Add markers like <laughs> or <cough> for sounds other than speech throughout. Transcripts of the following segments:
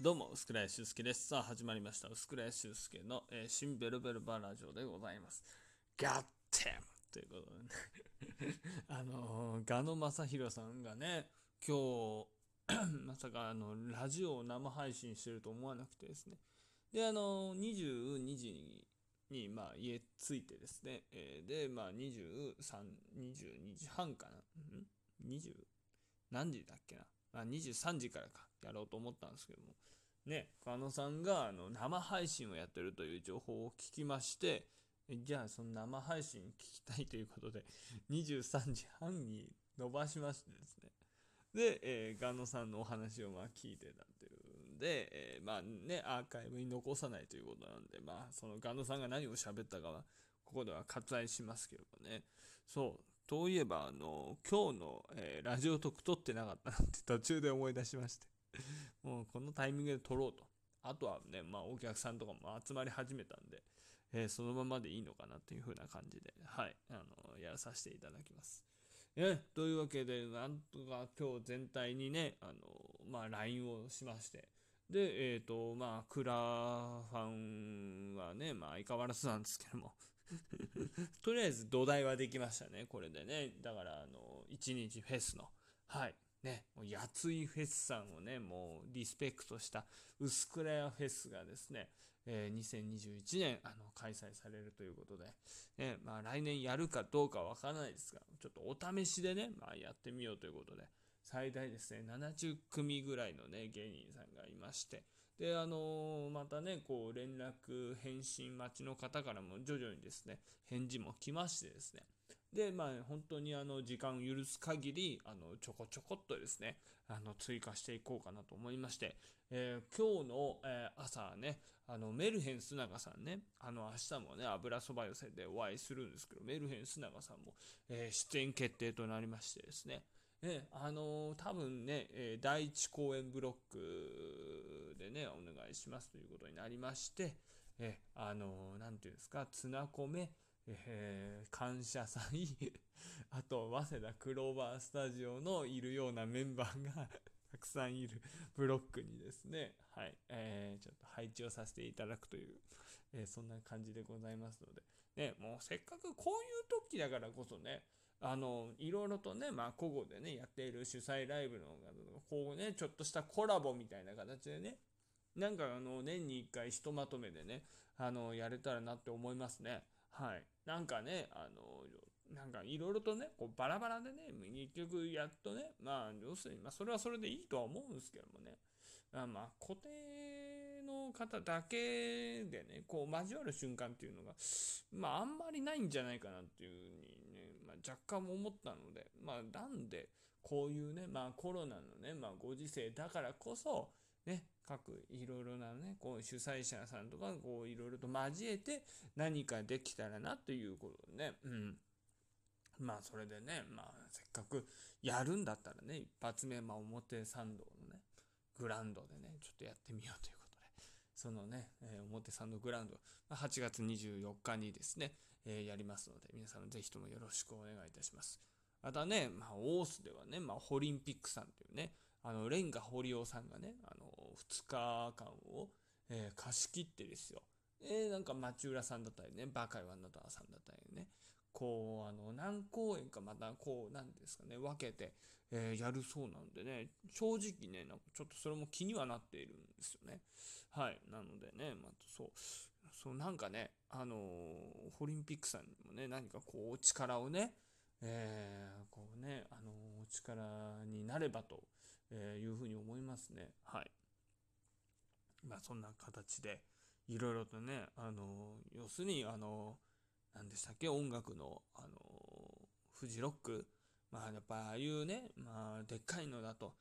どうも、薄倉屋修介です。さあ、始まりました。薄倉屋修介の、えー新ベルベルバラジオでございます。ガッテムということでね。<laughs> あのー、ガノ正宏さんがね、今日、<coughs> まさかあの、ラジオを生配信してると思わなくてですね。で、あのー、22時に、にまあ、家着いてですね。えーで、まあ、23、22時半かな。ん ?20? 何時だっけな？あ、23時からか、やろうと思ったんですけども。ね、加野さんがあの生配信をやってるという情報を聞きまして、じゃあその生配信聞きたいということで、23時半に伸ばしましてですね。で、えー、ガノさんのお話をまあ聞いてたっていうんで、えーまあね、アーカイブに残さないということなんで、まあそのガノさんが何を喋ったかは、ここでは割愛しますけどもね。そう。といえば、あの、今日の、えーラジオトーク撮ってなかったなって途中で思い出しまして。もうこのタイミングで撮ろうと。あとはね、まあお客さんとかも集まり始めたんで、えーそのままでいいのかなという風な感じで、はい、あの、やらさせていただきます。えというわけで、なんとか今日全体にね、あの、まあ LINE をしまして、で、えっ、と、まあ、クラファンはね、まあ相変わらずなんですけども、<laughs> とりあえず土台はできましたね、これでね。だから、あの、一日フェスの、はい、ね、もうやついフェスさんをね、もうリスペクトした薄倉屋フェスがですね、えー2021年あの開催されるということで、ね、まあ来年やるかどうかわからないですが、ちょっとお試しでね、まあやってみようということで、最大ですね、70組ぐらいのね、芸人さんがいまして、で、あのーまたね、こう連絡、返信待ちの方からも徐々にですね、返事も来ましてですね、で、まあ、本当にあの時間を許す限り、あのちょこちょこっとですね、あの追加していこうかなと思いまして、えー今日の、えー朝ね、あのメルヘン須永さんね、あの明日もね、油そば寄せでお会いするんですけど、メルヘン須永さんも、えー出演決定となりましてですね、えーあのー多分ね、えー第1公演ブロックでね、お願いしますということになりまして、えーあのーなんていうんですか、ツナコメ、えー感謝祭、<laughs> あと、早稲田クローバースタジオのいるようなメンバーが <laughs> たくさんいるブロックにですね、はい、えーちょっと配置をさせていただくという、えーそんな感じでございますので、ね、もうせっかくこういう時だからこそね、あの、いろいろとね、まあ、古語でね、やっている主催ライブの、こうね、ちょっとしたコラボみたいな形でね、なんかあの、年に一回ひとまとめでね、あの、やれたらなって思いますね。はい。なんかね、あの、なんかいろいろとね、こうバラバラでね、結局やっとね、まあ、要するに、まあ、それはそれでいいとは思うんですけどもね、あまあ、固定の方だけでね、こう交わる瞬間っていうのが、まあ、あんまりないんじゃないかなっていうふうにね、まあ、若干思ったので、まあ、なんで、こういうね、まあ、コロナのね、まあ、ご時世だからこそ、ね、各いろいろなね、こう主催者さんとか、こういろいろと交えて何かできたらなということでね、うん。まあそれでね、まあせっかくやるんだったらね、一発目、まあ表参道のね、グラウンドでね、ちょっとやってみようということで、そのね、えー表参道グラウンド、8月24日にですね、えーやりますので、皆さんぜひともよろしくお願いいたします。またね、まあ、オースではね、まあ、ホリンピックさんというね、あの、レンガ堀尾さんがね、あの、2日間を、えー貸し切ってですよ。えーなんか町浦さんだったりね、バカイワンダターさんだったりね、こう、あの、何公演かまた、こう、なんですかね、分けて、えーやるそうなんでね、正直ね、なんかちょっとそれも気にはなっているんですよね。はい。なのでね、まあ、そう、そう、なんかね、あのオリンピックさんにもね、何かこう、お力をね、えーこうね、あのお力になればとえいうふうに思いますね。はい。まあそんな形でいろいろとね、あの要するにあの何でしたっけ音楽のあのフジロックまあやっぱああいうね、まあでっかいのだとやっ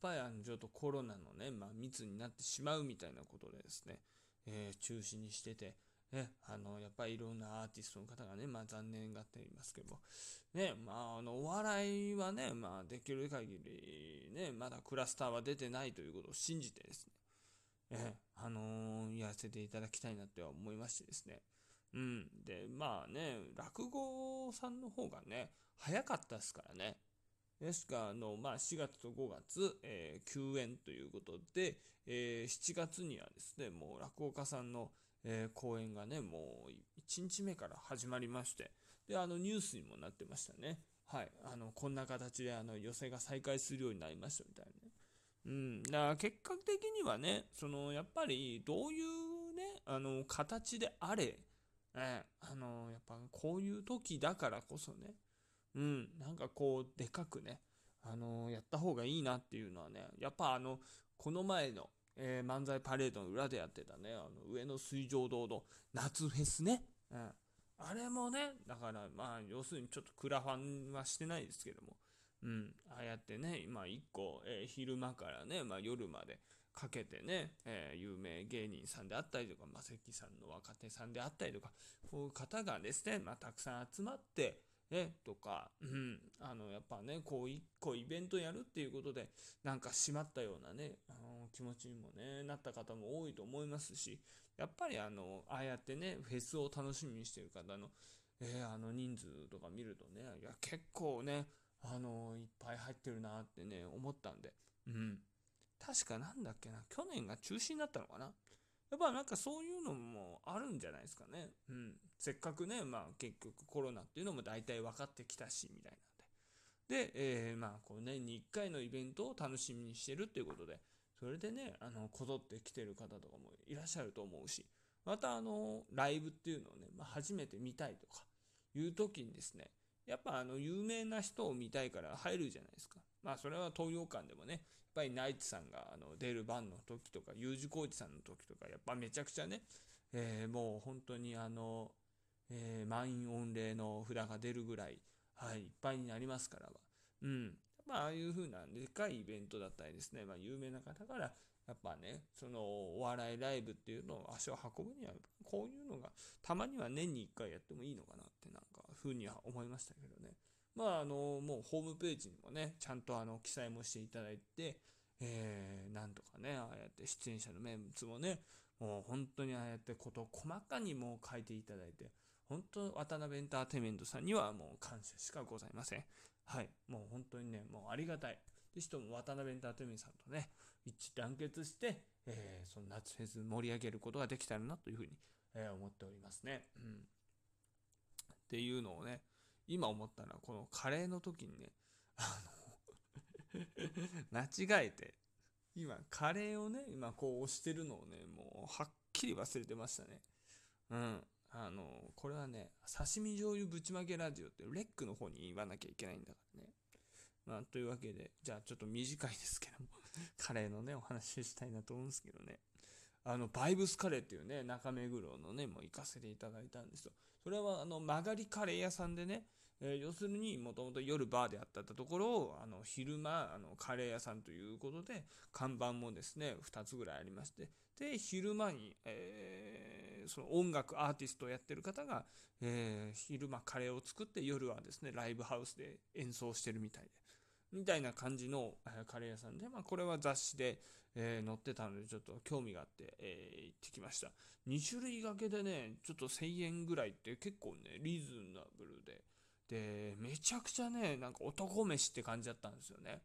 ぱりあのちょっとコロナのね、まあ密になってしまうみたいなことでですね、えー中止にしてて、ね、あの、やっぱりいろんなアーティストの方がね、まあ残念がっていますけども、ね、まあ、あの、お笑いはね、まあ、できる限り、ね、まだクラスターは出てないということを信じてですね、えあのーやらせていただきたいなって思いましてですね。うん。で、まあね、落語さんの方がね、早かったですからね。ですか、あの、まあ、4月と5月、えー、休園ということで、えー、7月にはですね、もう落語家さんの、えー、公演がね、もう1日目から始まりまして、で、あの、ニュースにもなってましたね。はい。あの、こんな形で、あの、寄席が再開するようになりましたみたいなね。うん。だから結果的にはね、その、やっぱり、どういうね、あの、形であれ、えあの、やっぱこういう時だからこそね、うん、なんかこう、でかくね、あの、やった方がいいなっていうのはね、やっぱあの、この前の、えー、漫才パレードの裏でやってたね、あの、上野水上堂の夏フェスね、うん。あれもね、だからまあ、要するにちょっとクラファンはしてないですけども、うん、ああやってね、今1個、えー、昼間からね、まあ、夜までかけてね、えー、有名芸人さんであったりとか、まさきさんの若手さんであったりとか、こういう方がですね、まあ、たくさん集まって、ね、とか、うん、あの、やっぱね、こう一個イベントやるっていうことで、なんか閉まったようなね、あの気持ちにもね、なった方も多いと思いますし、やっぱりあの、ああやってね、フェスを楽しみにしてる方の、えー、あの人数とか見るとね、いや、結構ね、あの、いっぱい入ってるなってね、思ったんで、うん。確かなんだっけな、去年が中止になったのかなやっぱなんかそういうのもあるんじゃないですかね。うん。せっかくね、まあ結局コロナっていうのも大体分かってきたし、みたいなんで。で、えー、まあこう年に1回のイベントを楽しみにしてるっていうことで、それでね、あの、こぞって来てる方とかもいらっしゃると思うし、またあの、ライブっていうのをね、まあ、初めて見たいとかいう時にですね、やっぱあの、有名な人を見たいから入るじゃないですか。まあそれは東洋館でもね、やっぱりナイツさんがあの出る番の時とか、U 字工事さんの時とか、やっぱめちゃくちゃね、えー、もう本当にあの、えー、満員御礼の札が出るぐらい、はい、いっぱいになりますから。うん。まあ、ああいう風なでかいイベントだったりですね、まあ、有名な方から、やっぱね、そのお笑いライブっていうのを足を運ぶには、こういうのがたまには年に1回やってもいいのかなってな、ふうには思いましたけどね。まあ、あの、もうホームページにもね、ちゃんとあの、記載もしていただいて、えー、なんとかね、ああやって出演者のメンツもね、もう本当にああやってことを細かにもう書いていただいて、本当渡辺エンターテイメントさんにはもう感謝しかございません。はい。もう本当にね、もうありがたい。で、しかも渡辺エンターテイメントさんとね、一致団結して、えー、その夏フェス盛り上げることができたらなというふうに、えー、思っておりますね。うん。っていうのをね、今思ったのは、このカレーの時にね、あの <laughs> 間違えて、今、カレーをね、今こう押してるのをね、もうはっきり忘れてましたね。うん。あの、これはね、刺身醤油ぶちまけラジオってレックの方に言わなきゃいけないんだからね。まあ、というわけで、じゃあちょっと短いですけども、<laughs> カレーのね、お話ししたいなと思うんですけどね。あの、バイブスカレーっていうね、中目黒のね、もう行かせていただいたんですよ。これはあの、曲がりカレー屋さんでね、えー、要するにもともと夜バーであったところをあの昼間あのカレー屋さんということで看板もですね2つぐらいありましてで昼間に、えー、その音楽アーティストをやってる方が、えー、昼間カレーを作って夜はですねライブハウスで演奏してるみたいで。みたいな感じの、カレー屋さんで、まあ、これは雑誌で、えー、載ってたのでちょっと興味があって、えー、行ってきました2種類掛けでねちょっと1000円ぐらいって結構ねリーズナブルでで、めちゃくちゃね、なんか男飯って感じだったんですよね。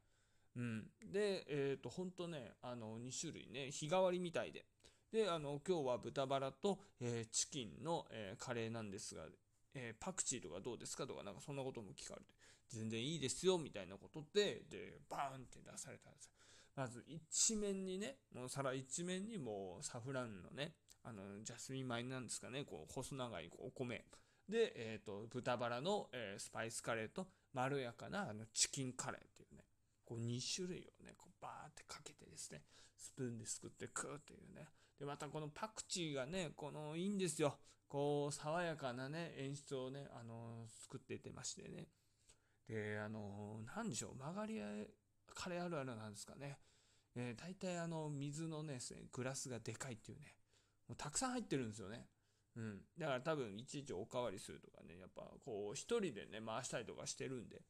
うん。で、えっ、ー、と、ほんとね、あの、2種類ね、日替わりみたいで。で、あの、今日は豚バラと、え、チキンの、え、カレーなんですが、えパクチーとかどうですかとか、なんかそんなことも聞かれて、全然いいですよ、みたいなことで、で、バーンって出されたんですよ。まず一面にね、もう皿一面にもうサフランのね、あの、ジャスミン米なんですかね、こう、細長いお米。で、えっ、ー、と、豚バラの、えー、スパイスカレーと、まろやかなあのチキンカレーっていうね、こう2種類をね、こうバーってかけてですね、スプーンですくって食うっていうね。で、またこのパクチーがね、このいいんですよ。こう、爽やかなね、演出をね、あのー、作っていてましてね。で、あのー、なんでしょう、曲がりカレーあるあるなんですかね。えー、大体あの、水のね、グラスがでかいっていうね、もうたくさん入ってるんですよね。うん。だから多分いちいちおかわりするとかね、やっぱこう一人でね、回したりとかしてるんで、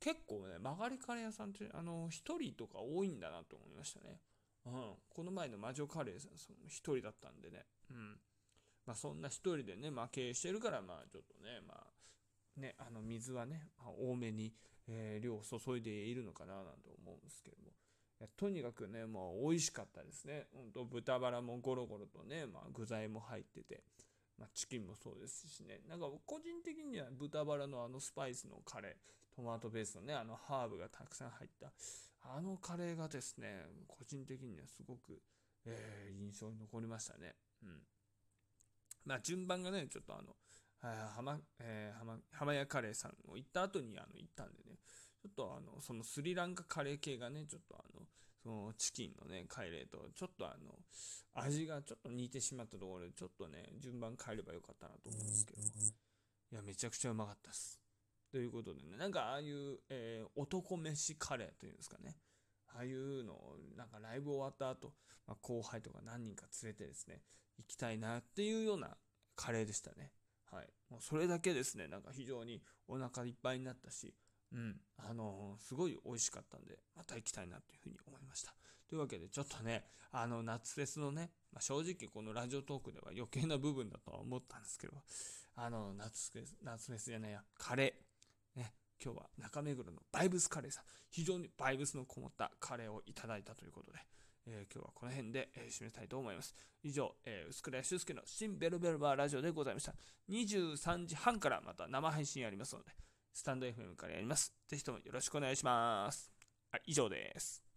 結構ね、曲がりカレー屋さんって、あの、一人とか多いんだなと思いましたね。うん。この前の魔女カレーさん、その一人だったんでね。うん。まあそんな一人でね、まあ経営してるから、まあちょっとね、まあ、ね、あの水はね、多めに、えー、量を注いでいるのかななんて思うんですけども。とにかくね、もう美味しかったですね。ほんと豚バラもゴロゴロとね、まあ、具材も入ってて、まあ、チキンもそうですしね。なんか個人的には豚バラのあのスパイスのカレー、トマトベースのね、あのハーブがたくさん入った、あのカレーがですね、個人的にはすごく、えー、印象に残りましたね。うん。まあ順番がね、ちょっとあの、浜、えー、浜、浜屋カレーさんを行った後にあの行ったんでね、ちょっとあの、そのスリランカカレー系がね、ちょっとあの、そのチキンのね、カレーと、ちょっとあの、味がちょっと似てしまったところで、ちょっとね、順番変えればよかったなと思うんですけど、いや、めちゃくちゃうまかったです。ということでね、なんかああいう、えー、男飯カレーというんですかね、ああいうのを、なんかライブ終わった後、まあ、後輩とか何人か連れてですね、行きたいなっていうようなカレーでしたね。はい。もうそれだけですね、なんか非常にお腹いっぱいになったし、うん、あのー、すごい美味しかったんで、また行きたいなというふうに思いました。というわけで、ちょっとね、あの、夏フェスのね、まあ、正直このラジオトークでは余計な部分だとは思ったんですけど、あの、夏フェス、夏フェスじゃないや、カレー、ね、今日は中目黒のバイブスカレーさん、非常にバイブスのこもったカレーをいただいたということで、えー、今日はこの辺で、えー、締めたいと思います。以上、えー、薄倉俊介の新ベルベルバーラジオでございました。23時半からまた生配信やりますので、スタンド FM からやります。ぜひともよろしくお願いします。はい、以上です。